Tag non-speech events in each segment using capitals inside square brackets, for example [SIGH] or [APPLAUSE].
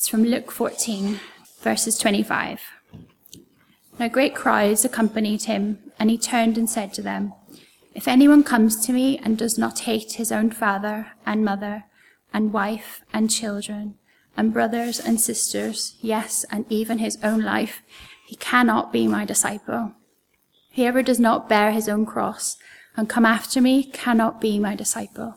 It's from Luke 14, verses 25. Now great crowds accompanied him, and he turned and said to them, If anyone comes to me and does not hate his own father and mother, and wife and children, and brothers and sisters, yes, and even his own life, he cannot be my disciple. Whoever does not bear his own cross and come after me cannot be my disciple.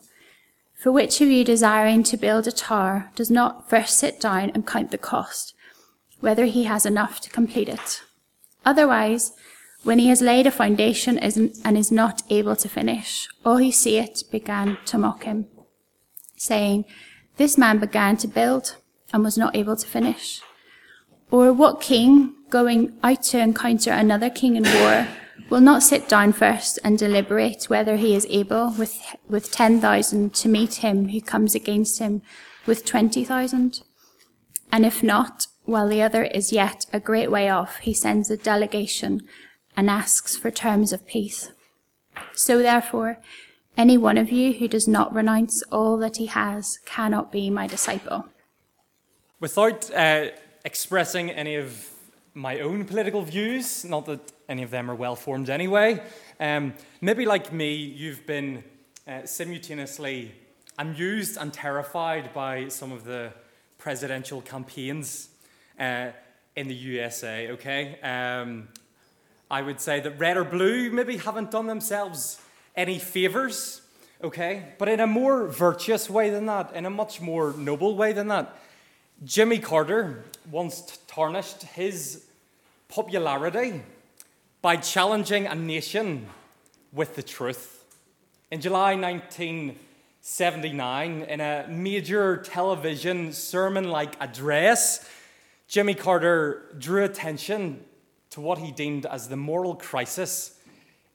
For which of you desiring to build a tower does not first sit down and count the cost, whether he has enough to complete it? Otherwise, when he has laid a foundation and is not able to finish, all who see it began to mock him, saying, This man began to build and was not able to finish. Or what king, going out to encounter another king in war, will not sit down first and deliberate whether he is able with, with 10,000 to meet him who comes against him with 20,000? And if not, while the other is yet a great way off, he sends a delegation and asks for terms of peace. So therefore, any one of you who does not renounce all that he has cannot be my disciple. Without uh, expressing any of my own political views, not that any of them are well formed anyway. Um, maybe, like me, you've been uh, simultaneously amused and terrified by some of the presidential campaigns uh, in the USA, okay? Um, I would say that red or blue maybe haven't done themselves any favors, okay? But in a more virtuous way than that, in a much more noble way than that, Jimmy Carter once tarnished his popularity by challenging a nation with the truth. In July 1979, in a major television sermon like address, Jimmy Carter drew attention to what he deemed as the moral crisis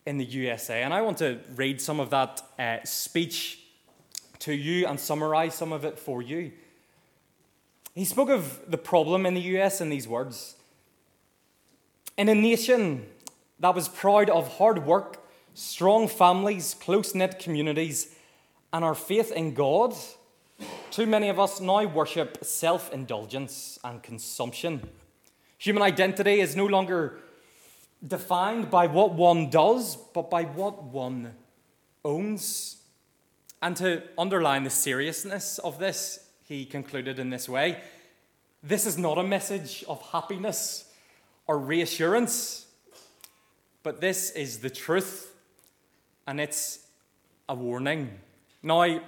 in the USA. And I want to read some of that uh, speech to you and summarize some of it for you. He spoke of the problem in the US in these words In a nation that was proud of hard work, strong families, close knit communities, and our faith in God, too many of us now worship self indulgence and consumption. Human identity is no longer defined by what one does, but by what one owns. And to underline the seriousness of this, he concluded in this way This is not a message of happiness or reassurance, but this is the truth, and it's a warning. Now,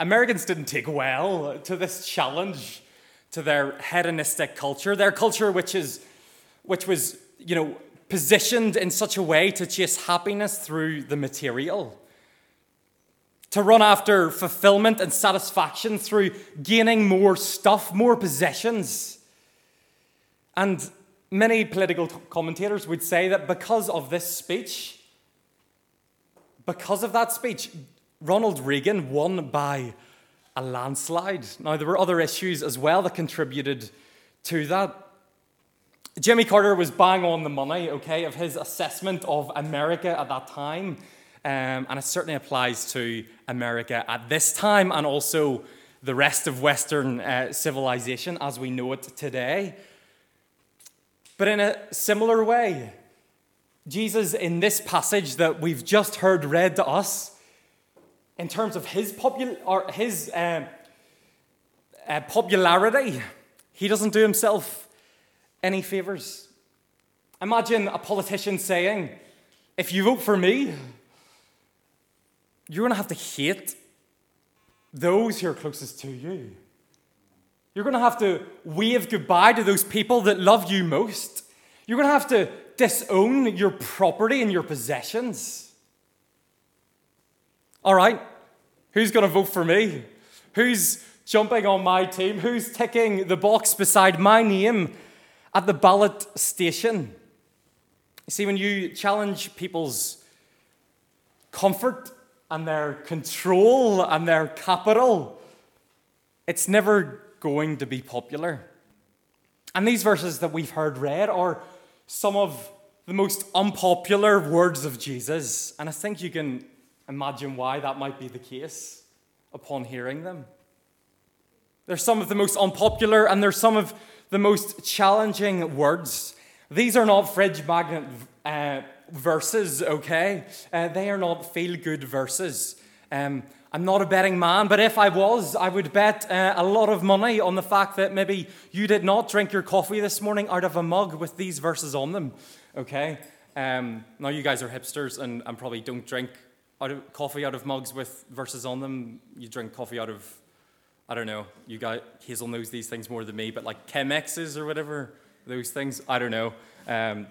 Americans didn't take well to this challenge to their hedonistic culture, their culture which is which was, you know, positioned in such a way to chase happiness through the material to run after fulfillment and satisfaction through gaining more stuff, more possessions. And many political commentators would say that because of this speech, because of that speech, Ronald Reagan won by a landslide. Now, there were other issues as well that contributed to that. Jimmy Carter was bang on the money, okay, of his assessment of America at that time. Um, and it certainly applies to America at this time and also the rest of Western uh, civilization as we know it today. But in a similar way, Jesus, in this passage that we've just heard read to us, in terms of his, popul- or his uh, uh, popularity, he doesn't do himself any favors. Imagine a politician saying, If you vote for me, you're going to have to hate those who are closest to you. You're going to have to wave goodbye to those people that love you most. You're going to have to disown your property and your possessions. All right, who's going to vote for me? Who's jumping on my team? Who's ticking the box beside my name at the ballot station? You see, when you challenge people's comfort and their control and their capital, it's never going to be popular. And these verses that we've heard read are some of the most unpopular words of Jesus. And I think you can imagine why that might be the case upon hearing them. They're some of the most unpopular and they're some of the most challenging words. These are not fridge magnet uh, verses, okay? Uh, they are not feel good verses. Um, I'm not a betting man, but if I was, I would bet uh, a lot of money on the fact that maybe you did not drink your coffee this morning out of a mug with these verses on them, okay? Um, now, you guys are hipsters and, and probably don't drink out of, coffee out of mugs with verses on them. You drink coffee out of I don't know, you got Hazel knows these things more than me, but like Chemexes or whatever, those things, I don't know. Um,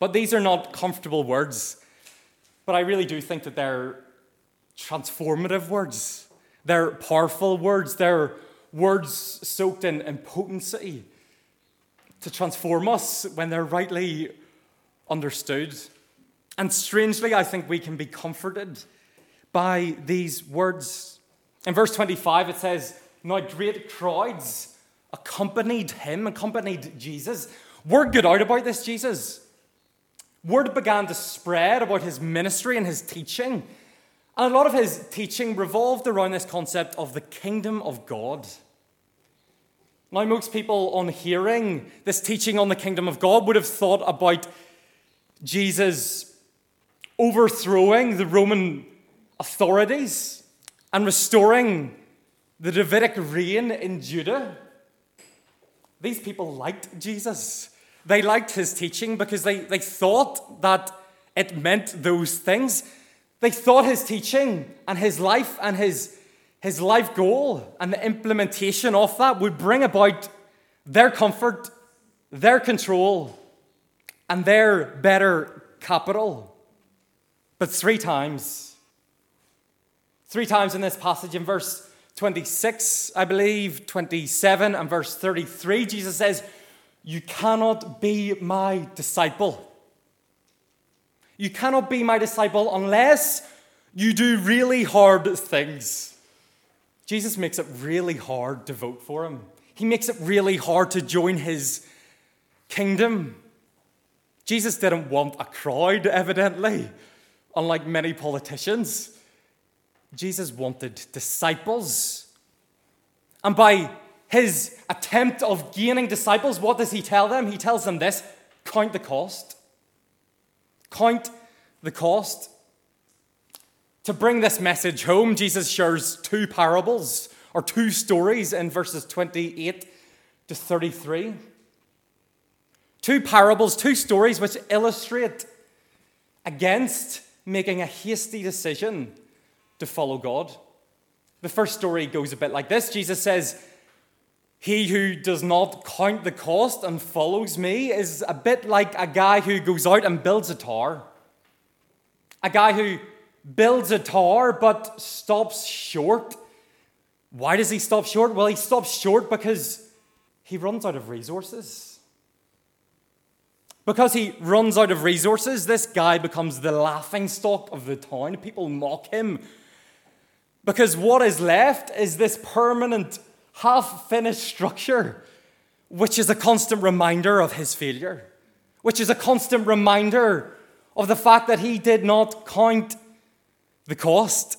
but these are not comfortable words. But I really do think that they're transformative words. They're powerful words. They're words soaked in, in potency to transform us when they're rightly understood. And strangely, I think we can be comforted by these words. In verse 25, it says, Now great crowds accompanied him, accompanied Jesus. Word got out about this Jesus. Word began to spread about his ministry and his teaching. And a lot of his teaching revolved around this concept of the kingdom of God. Now, most people, on hearing this teaching on the kingdom of God, would have thought about Jesus overthrowing the Roman authorities and restoring the Davidic reign in Judah. These people liked Jesus. They liked his teaching because they, they thought that it meant those things. They thought his teaching and his life and his, his life goal and the implementation of that would bring about their comfort, their control, and their better capital. But three times, Three times in this passage, in verse 26, I believe, 27, and verse 33, Jesus says, You cannot be my disciple. You cannot be my disciple unless you do really hard things. Jesus makes it really hard to vote for him. He makes it really hard to join his kingdom. Jesus didn't want a crowd, evidently, unlike many politicians. Jesus wanted disciples. And by his attempt of gaining disciples, what does he tell them? He tells them this count the cost. Count the cost. To bring this message home, Jesus shares two parables or two stories in verses 28 to 33. Two parables, two stories which illustrate against making a hasty decision to follow God. The first story goes a bit like this Jesus says, He who does not count the cost and follows me is a bit like a guy who goes out and builds a tower. A guy who builds a tower but stops short. Why does he stop short? Well, he stops short because he runs out of resources. Because he runs out of resources, this guy becomes the laughing stock of the town. People mock him because what is left is this permanent, half finished structure, which is a constant reminder of his failure, which is a constant reminder of the fact that he did not count the cost.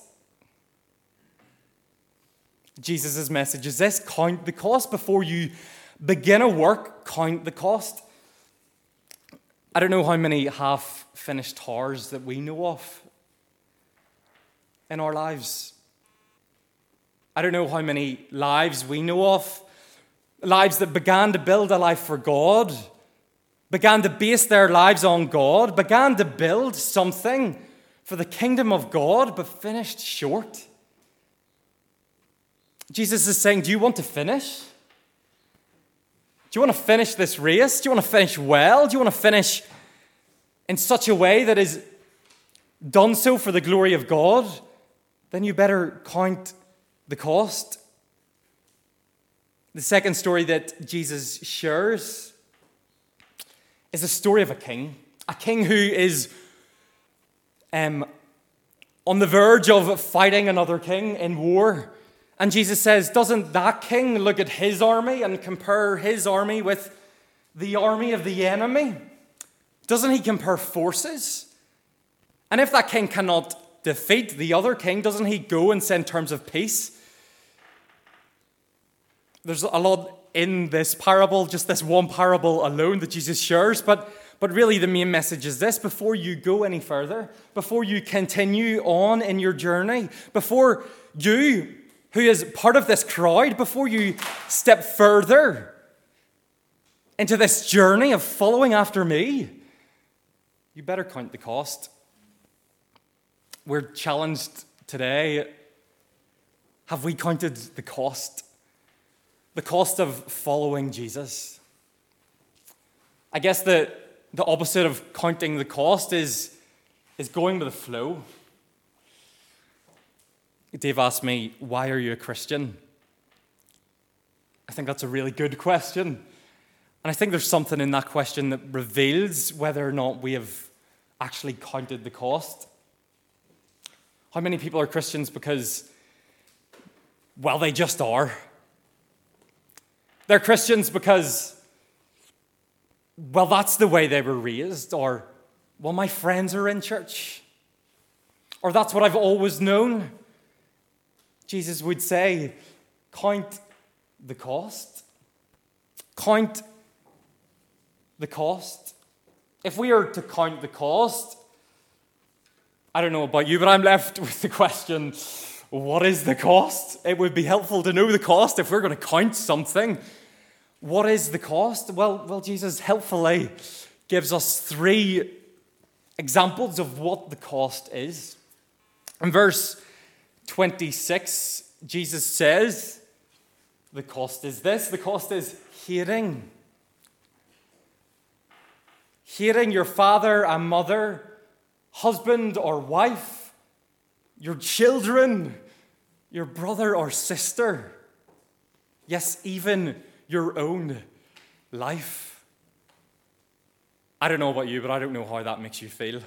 Jesus' message is this count the cost before you begin a work, count the cost. I don't know how many half finished towers that we know of in our lives. I don't know how many lives we know of, lives that began to build a life for God, began to base their lives on God, began to build something for the kingdom of God, but finished short. Jesus is saying, Do you want to finish? Do you want to finish this race? Do you want to finish well? Do you want to finish in such a way that is done so for the glory of God? Then you better count the cost. The second story that Jesus shares is a story of a king, a king who is um, on the verge of fighting another king in war. And Jesus says, Doesn't that king look at his army and compare his army with the army of the enemy? Doesn't he compare forces? And if that king cannot defeat the other king, doesn't he go and send terms of peace? There's a lot in this parable, just this one parable alone that Jesus shares, but, but really the main message is this before you go any further, before you continue on in your journey, before you, who is part of this crowd, before you step further into this journey of following after me, you better count the cost. We're challenged today. Have we counted the cost? The cost of following Jesus? I guess the, the opposite of counting the cost is, is going with the flow. Dave asked me, Why are you a Christian? I think that's a really good question. And I think there's something in that question that reveals whether or not we have actually counted the cost. How many people are Christians because, well, they just are? They're Christians because, well, that's the way they were raised, or, well, my friends are in church, or that's what I've always known. Jesus would say, Count the cost. Count the cost. If we are to count the cost, I don't know about you, but I'm left [LAUGHS] with the question what is the cost? It would be helpful to know the cost if we're going to count something. What is the cost? Well, well, Jesus helpfully gives us three examples of what the cost is. In verse 26, Jesus says, The cost is this the cost is hearing. Hearing your father and mother husband or wife, your children, your brother or sister, yes, even your own life. I don't know about you, but I don't know how that makes you feel.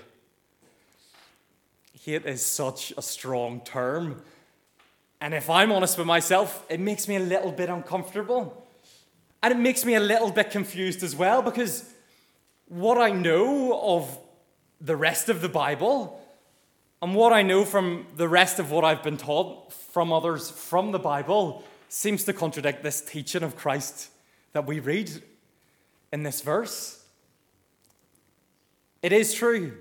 Hate is such a strong term. And if I'm honest with myself, it makes me a little bit uncomfortable. And it makes me a little bit confused as well because what I know of the rest of the Bible and what I know from the rest of what I've been taught from others from the Bible seems to contradict this teaching of Christ that we read in this verse. It is true.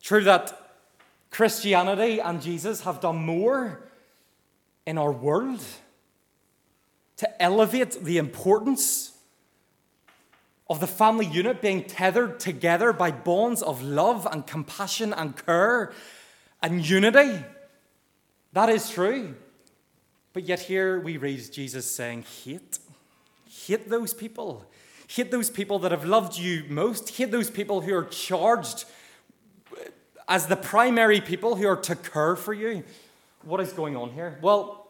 True that Christianity and Jesus have done more in our world to elevate the importance of the family unit being tethered together by bonds of love and compassion and care and unity. That is true. But yet, here we read Jesus saying, Hate. Hate those people. Hate those people that have loved you most. Hate those people who are charged as the primary people who are to care for you. What is going on here? Well,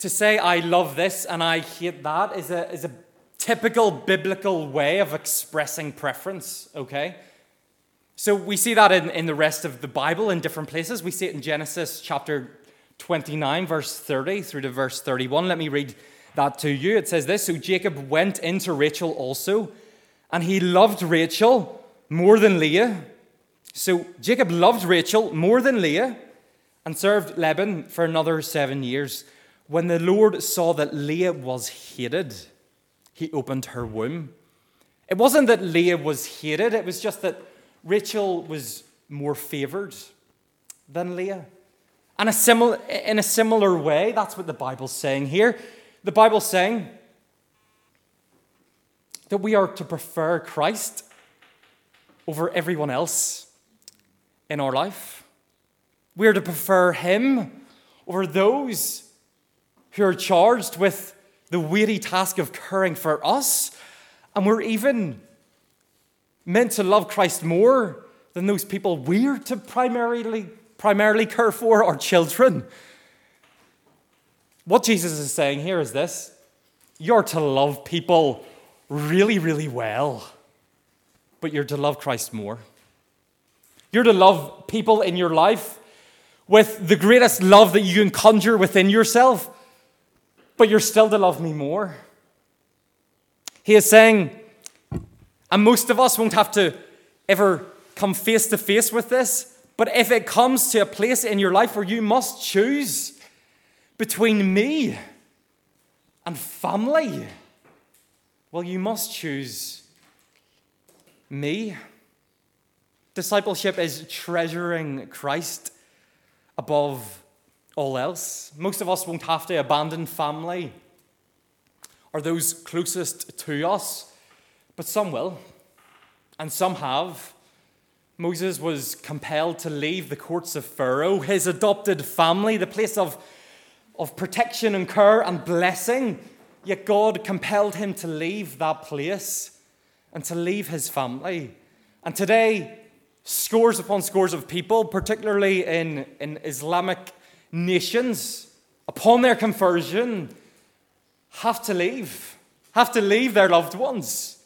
to say I love this and I hate that is a, is a typical biblical way of expressing preference, okay? So we see that in, in the rest of the Bible in different places. We see it in Genesis chapter 29, verse 30 through to verse 31. Let me read that to you. It says this So Jacob went into Rachel also, and he loved Rachel more than Leah. So Jacob loved Rachel more than Leah and served Laban for another seven years. When the Lord saw that Leah was hated, he opened her womb. It wasn't that Leah was hated, it was just that Rachel was more favored than Leah. And a similar, in a similar way, that's what the Bible's saying here. The Bible's saying that we are to prefer Christ over everyone else in our life. We are to prefer Him over those who are charged with the weighty task of caring for us. And we're even meant to love Christ more than those people we're to primarily, primarily care for, our children. What Jesus is saying here is this you're to love people really, really well, but you're to love Christ more. You're to love people in your life with the greatest love that you can conjure within yourself but you're still to love me more. He is saying, and most of us won't have to ever come face to face with this, but if it comes to a place in your life where you must choose between me and family, well, you must choose me. Discipleship is treasuring Christ above all else. Most of us won't have to abandon family or those closest to us, but some will, and some have. Moses was compelled to leave the courts of Pharaoh, his adopted family, the place of, of protection and care and blessing. Yet God compelled him to leave that place and to leave his family. And today, scores upon scores of people, particularly in, in Islamic nations, upon their conversion, have to leave, have to leave their loved ones,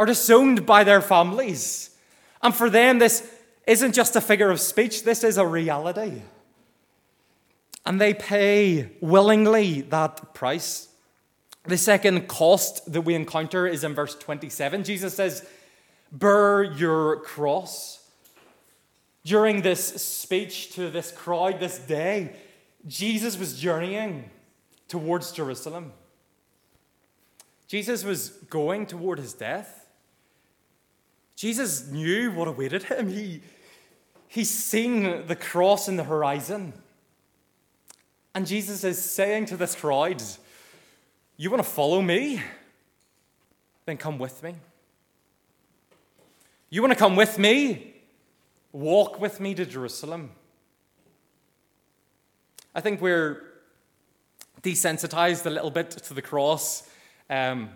are disowned by their families. And for them, this isn't just a figure of speech, this is a reality. And they pay willingly that price. The second cost that we encounter is in verse 27. Jesus says, Bear your cross. During this speech to this crowd this day, Jesus was journeying towards Jerusalem. Jesus was going toward his death. Jesus knew what awaited him. He, he's seen the cross in the horizon. And Jesus is saying to this crowd, You want to follow me? Then come with me. You want to come with me? Walk with me to Jerusalem. I think we're desensitized a little bit to the cross, um,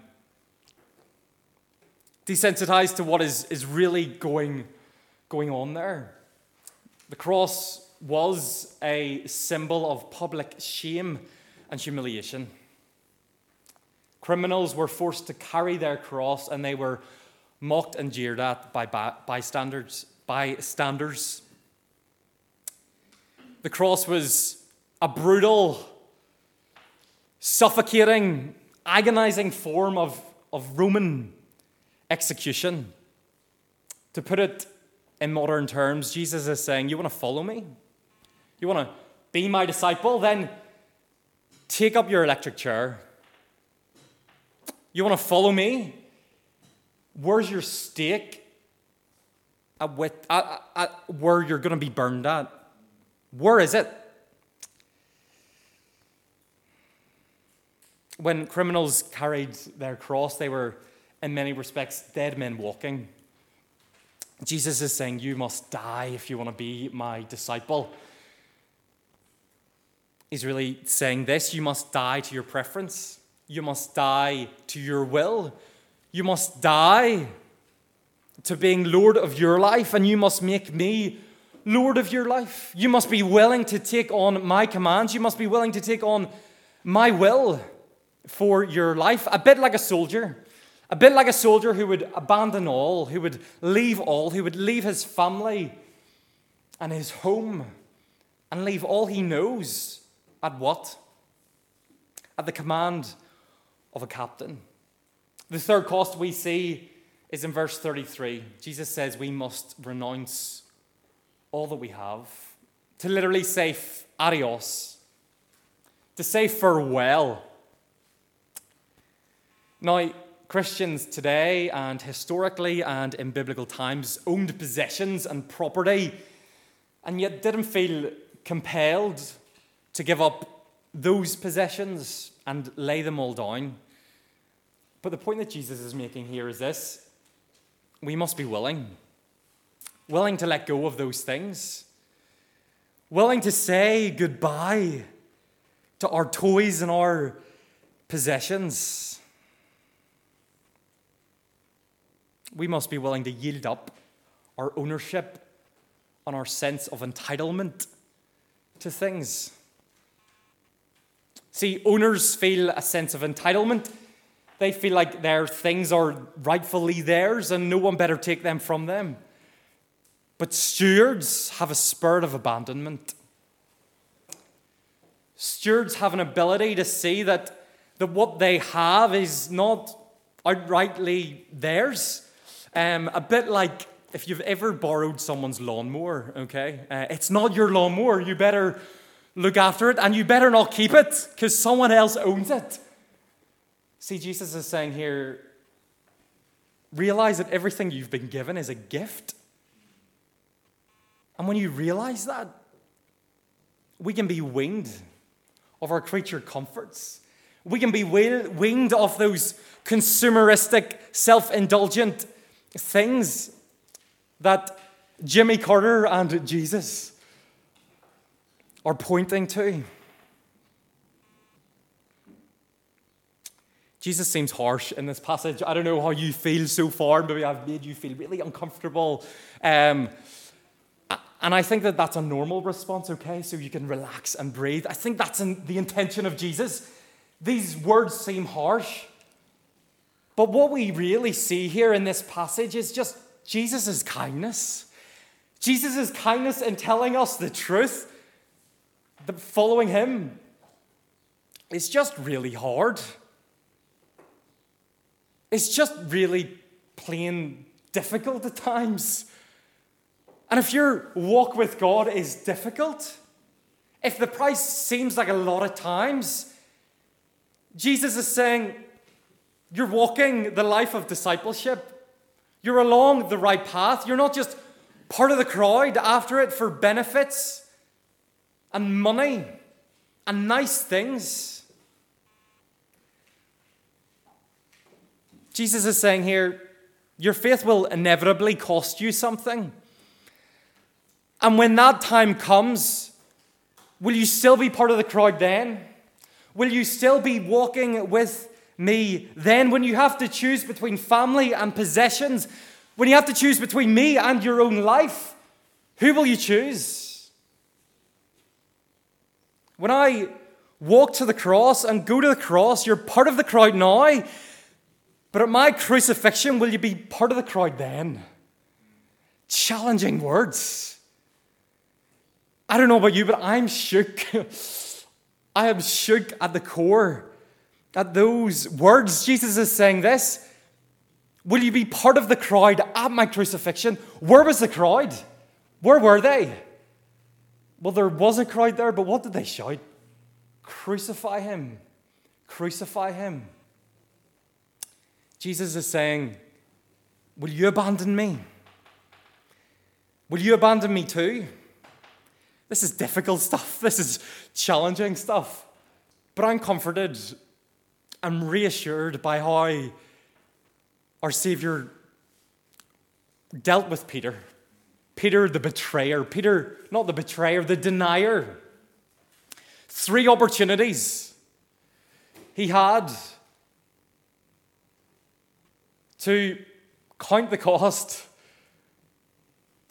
desensitized to what is, is really going, going on there. The cross was a symbol of public shame and humiliation. Criminals were forced to carry their cross and they were mocked and jeered at by bystanders. The cross was a brutal, suffocating, agonizing form of, of Roman execution. To put it in modern terms, Jesus is saying, You want to follow me? You want to be my disciple? Then take up your electric chair. You want to follow me? Where's your stake? At, with, at, at where you're going to be burned at? Where is it? When criminals carried their cross, they were, in many respects, dead men walking. Jesus is saying, You must die if you want to be my disciple. He's really saying this you must die to your preference, you must die to your will, you must die to being Lord of your life, and you must make me Lord of your life. You must be willing to take on my commands, you must be willing to take on my will for your life, a bit like a soldier. A bit like a soldier who would abandon all, who would leave all, who would leave his family and his home and leave all he knows at what? At the command of a captain. The third cost we see is in verse 33. Jesus says we must renounce all that we have, to literally say adios, to say farewell now, Christians today and historically and in biblical times owned possessions and property and yet didn't feel compelled to give up those possessions and lay them all down. But the point that Jesus is making here is this we must be willing. Willing to let go of those things. Willing to say goodbye to our toys and our possessions. We must be willing to yield up our ownership and our sense of entitlement to things. See, owners feel a sense of entitlement. They feel like their things are rightfully theirs and no one better take them from them. But stewards have a spirit of abandonment. Stewards have an ability to see that, that what they have is not outrightly theirs. Um, a bit like if you've ever borrowed someone's lawnmower, okay? Uh, it's not your lawnmower. You better look after it and you better not keep it because someone else owns it. See, Jesus is saying here realize that everything you've been given is a gift. And when you realize that, we can be winged of our creature comforts. We can be winged off those consumeristic, self indulgent things that Jimmy Carter and Jesus are pointing to. Jesus seems harsh in this passage. I don't know how you feel so far. Maybe I've made you feel really uncomfortable. Um, and I think that that's a normal response, okay? So you can relax and breathe. I think that's the intention of Jesus. These words seem harsh. But what we really see here in this passage is just Jesus' kindness. Jesus' kindness in telling us the truth, that following him is just really hard. It's just really plain difficult at times. And if your walk with God is difficult, if the price seems like a lot of times, Jesus is saying, You're walking the life of discipleship. You're along the right path. You're not just part of the crowd after it for benefits and money and nice things. Jesus is saying here, your faith will inevitably cost you something. And when that time comes, will you still be part of the crowd then? Will you still be walking with me then when you have to choose between family and possessions? When you have to choose between me and your own life? Who will you choose? When I walk to the cross and go to the cross, you're part of the crowd now. But at my crucifixion, will you be part of the crowd then? Challenging words. I don't know about you, but I'm shook. [LAUGHS] I am shook at the core at those words. Jesus is saying this Will you be part of the crowd at my crucifixion? Where was the crowd? Where were they? Well, there was a crowd there, but what did they shout? Crucify him! Crucify him! Jesus is saying, Will you abandon me? Will you abandon me too? This is difficult stuff. This is challenging stuff. But I'm comforted. I'm reassured by how our Savior dealt with Peter. Peter, the betrayer. Peter, not the betrayer, the denier. Three opportunities he had to count the cost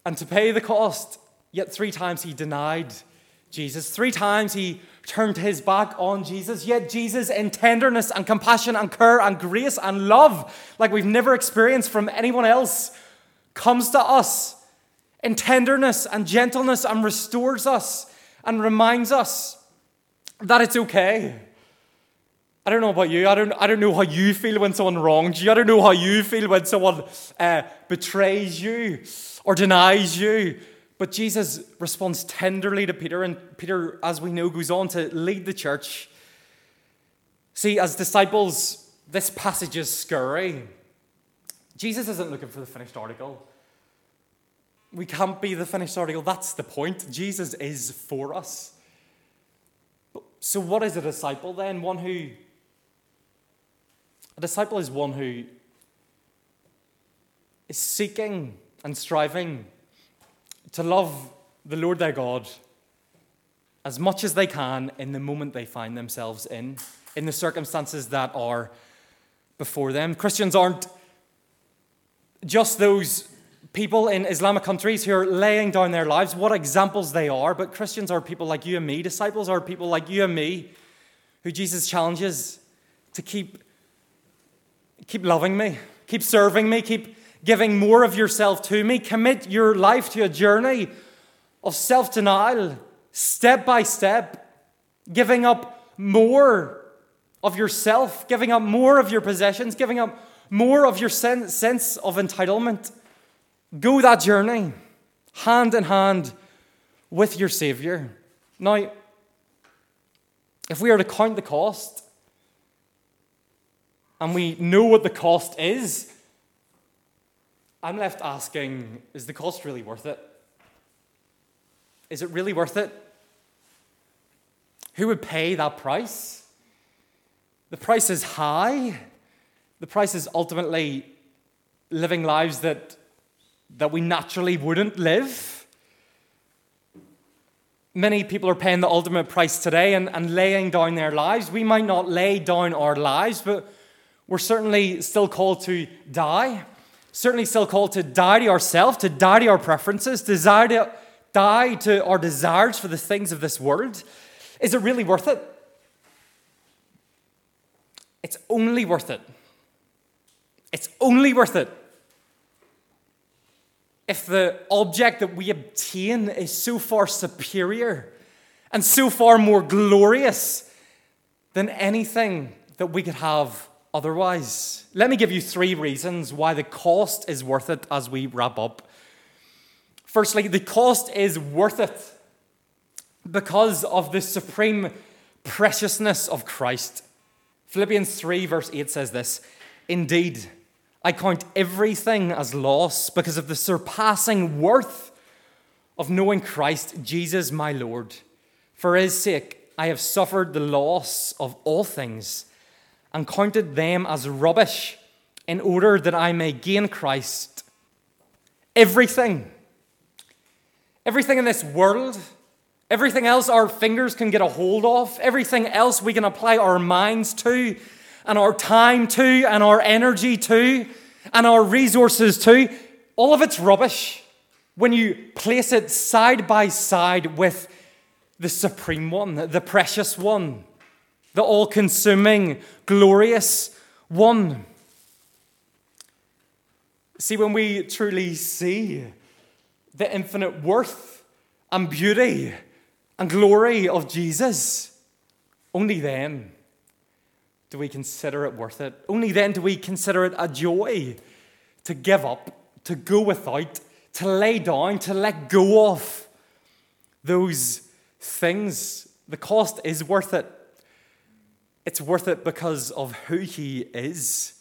and to pay the cost. Yet three times he denied Jesus. Three times he turned his back on Jesus. Yet Jesus, in tenderness and compassion and care and grace and love, like we've never experienced from anyone else, comes to us in tenderness and gentleness and restores us and reminds us that it's okay I don't know about you. I don't, I don't know how you feel when someone wrongs you. I don't know how you feel when someone uh, betrays you or denies you. But Jesus responds tenderly to Peter, and Peter, as we know, goes on to lead the church. See, as disciples, this passage is scary. Jesus isn't looking for the finished article. We can't be the finished article. That's the point. Jesus is for us. So, what is a disciple then? One who a disciple is one who is seeking and striving to love the Lord their God as much as they can in the moment they find themselves in, in the circumstances that are before them. Christians aren't just those people in Islamic countries who are laying down their lives, what examples they are, but Christians are people like you and me. Disciples are people like you and me who Jesus challenges to keep Keep loving me, keep serving me, keep giving more of yourself to me. Commit your life to a journey of self denial, step by step, giving up more of yourself, giving up more of your possessions, giving up more of your sense of entitlement. Go that journey hand in hand with your Savior. Now, if we are to count the cost, and we know what the cost is, I'm left asking is the cost really worth it? Is it really worth it? Who would pay that price? The price is high. The price is ultimately living lives that, that we naturally wouldn't live. Many people are paying the ultimate price today and, and laying down their lives. We might not lay down our lives, but we're certainly still called to die. Certainly still called to die to ourselves, to die to our preferences, desire to die to our desires for the things of this world. Is it really worth it? It's only worth it. It's only worth it if the object that we obtain is so far superior and so far more glorious than anything that we could have otherwise. Let me give you three reasons why the cost is worth it as we wrap up. Firstly, the cost is worth it because of the supreme preciousness of Christ. Philippians 3, verse 8 says this Indeed, I count everything as loss because of the surpassing worth of knowing Christ Jesus my Lord. For his sake, I have suffered the loss of all things and counted them as rubbish in order that I may gain Christ. Everything, everything in this world, everything else our fingers can get a hold of, everything else we can apply our minds to, and our time to, and our energy to, and our resources to, all of it's rubbish when you place it side by side with the supreme one, the precious one, the all consuming, glorious one. See, when we truly see the infinite worth and beauty and glory of Jesus, only then do we consider it worth it. Only then do we consider it a joy to give up, to go without, to lay down, to let go of those things. The cost is worth it. It's worth it because of who He is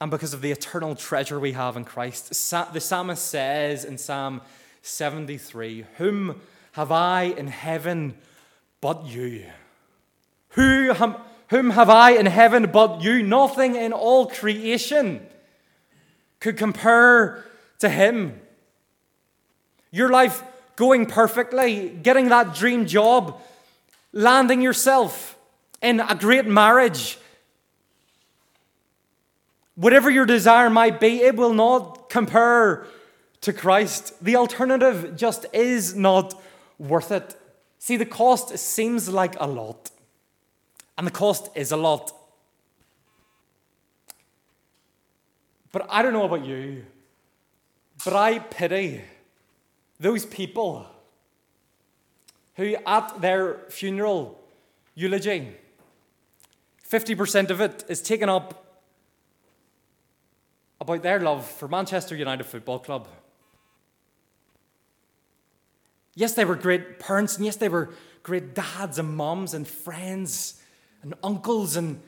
and because of the eternal treasure we have in Christ. The psalmist says in Psalm 73 Whom have I in heaven but you? Who have, whom have I in heaven but you? Nothing in all creation could compare to him. Your life going perfectly, getting that dream job, landing yourself in a great marriage. Whatever your desire might be, it will not compare to Christ. The alternative just is not worth it. See, the cost seems like a lot. And the cost is a lot. But I don't know about you, but I pity those people who, at their funeral eulogy, 50% of it is taken up about their love for Manchester United Football Club. Yes, they were great parents, and yes, they were great dads and moms and friends and uncles, and,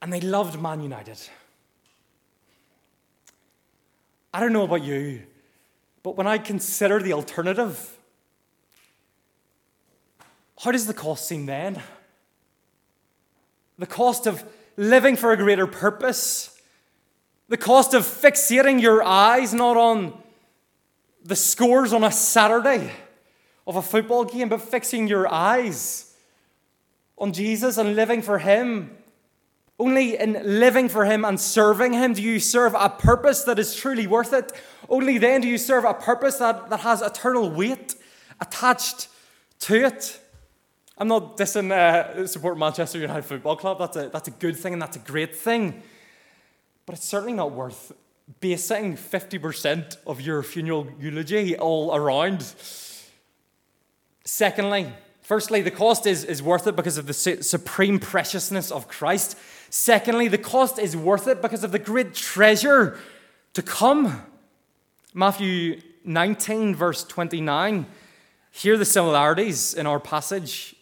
and they loved Man United. I don't know about you, but when I consider the alternative, how does the cost seem then? The cost of living for a greater purpose, the cost of fixating your eyes not on the scores on a Saturday of a football game, but fixing your eyes on Jesus and living for Him. Only in living for Him and serving Him do you serve a purpose that is truly worth it. Only then do you serve a purpose that, that has eternal weight attached to it. I'm not dissing uh, support Manchester United Football Club. That's a, that's a good thing and that's a great thing. But it's certainly not worth basing 50% of your funeral eulogy all around. Secondly, Firstly, the cost is, is worth it because of the supreme preciousness of Christ. Secondly, the cost is worth it because of the great treasure to come. Matthew 19, verse 29. Hear the similarities in our passage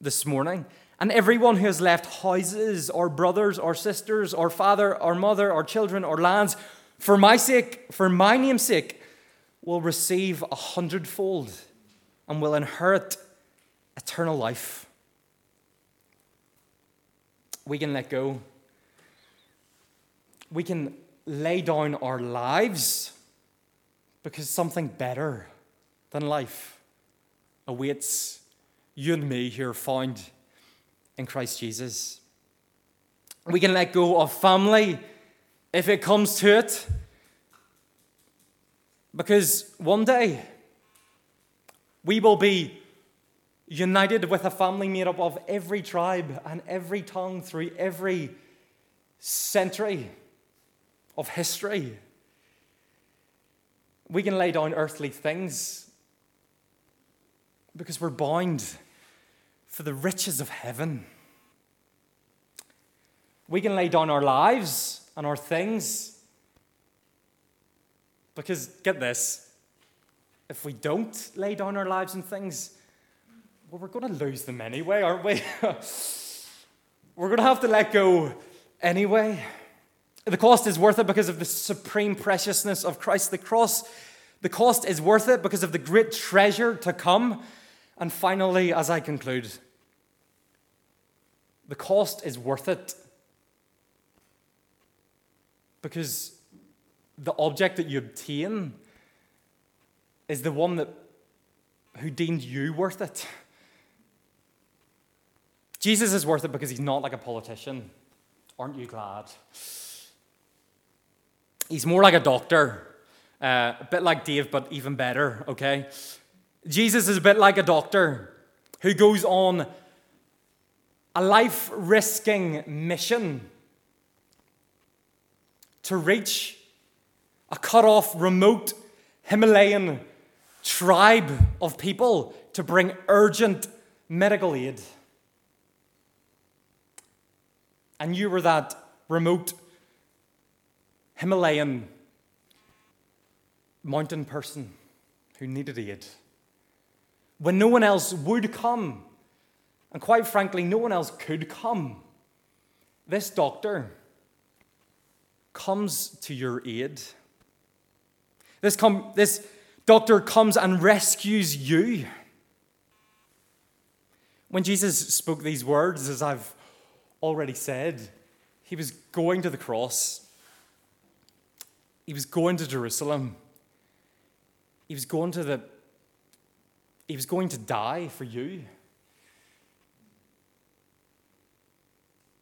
this morning. And everyone who has left houses, or brothers, or sisters, or father, or mother, or children, or lands, for my sake, for my name's sake, will receive a hundredfold and will inherit eternal life. We can let go. We can lay down our lives because something better than life awaits you and me here found in Christ Jesus. We can let go of family if it comes to it. Because one day we will be united with a family made up of every tribe and every tongue through every century of history. We can lay down earthly things because we're bound for the riches of heaven. We can lay down our lives and our things because, get this, if we don't lay down our lives and things, well, we're going to lose them anyway, aren't we? [LAUGHS] we're going to have to let go anyway. The cost is worth it because of the supreme preciousness of Christ. The cross, the cost is worth it because of the great treasure to come. And finally, as I conclude, the cost is worth it because the object that you obtain is the one that who deemed you worth it. Jesus is worth it because he's not like a politician. Aren't you glad? He's more like a doctor, uh, a bit like Dave, but even better, okay? Jesus is a bit like a doctor who goes on a life risking mission to reach a cut off, remote Himalayan tribe of people to bring urgent medical aid. And you were that remote Himalayan mountain person who needed aid. When no one else would come, and quite frankly, no one else could come, this doctor comes to your aid. This, com- this doctor comes and rescues you. When Jesus spoke these words, as I've already said, he was going to the cross. He was going to Jerusalem. He was going to the he was going to die for you.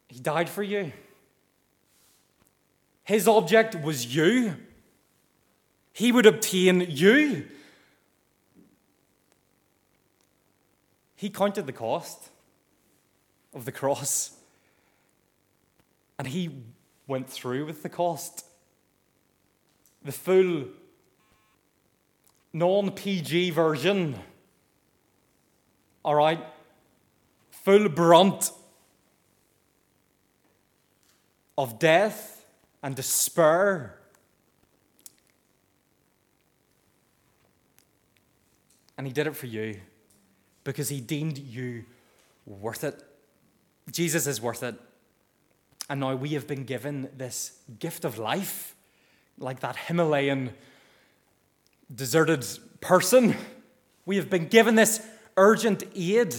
He died for you. His object was you. He would obtain you. He counted the cost of the cross and he went through with the cost. The full non PG version. All right? Full brunt of death and despair And he did it for you because he deemed you worth it. Jesus is worth it. And now we have been given this gift of life, like that Himalayan deserted person. We have been given this urgent aid.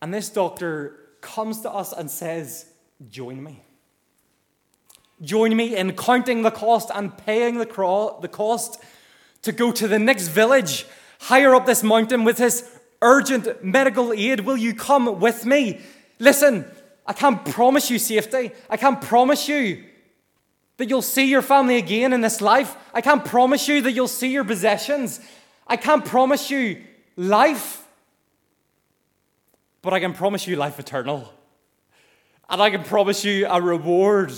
And this doctor comes to us and says, Join me. Join me in counting the cost and paying the, cost to go to the next village higher up this mountain with his urgent medical aid. Will you come with me? Listen, I can't promise you safety. I can't promise you that you'll see your family again in this life. I can't promise you that you'll see your possessions. I can't promise you life. But I can promise you life eternal. And I can promise you a reward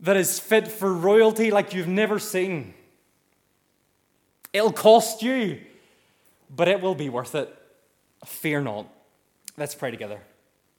that is fit for royalty like you've never seen. It'll cost you, but it will be worth it. Fear not. Let's pray together.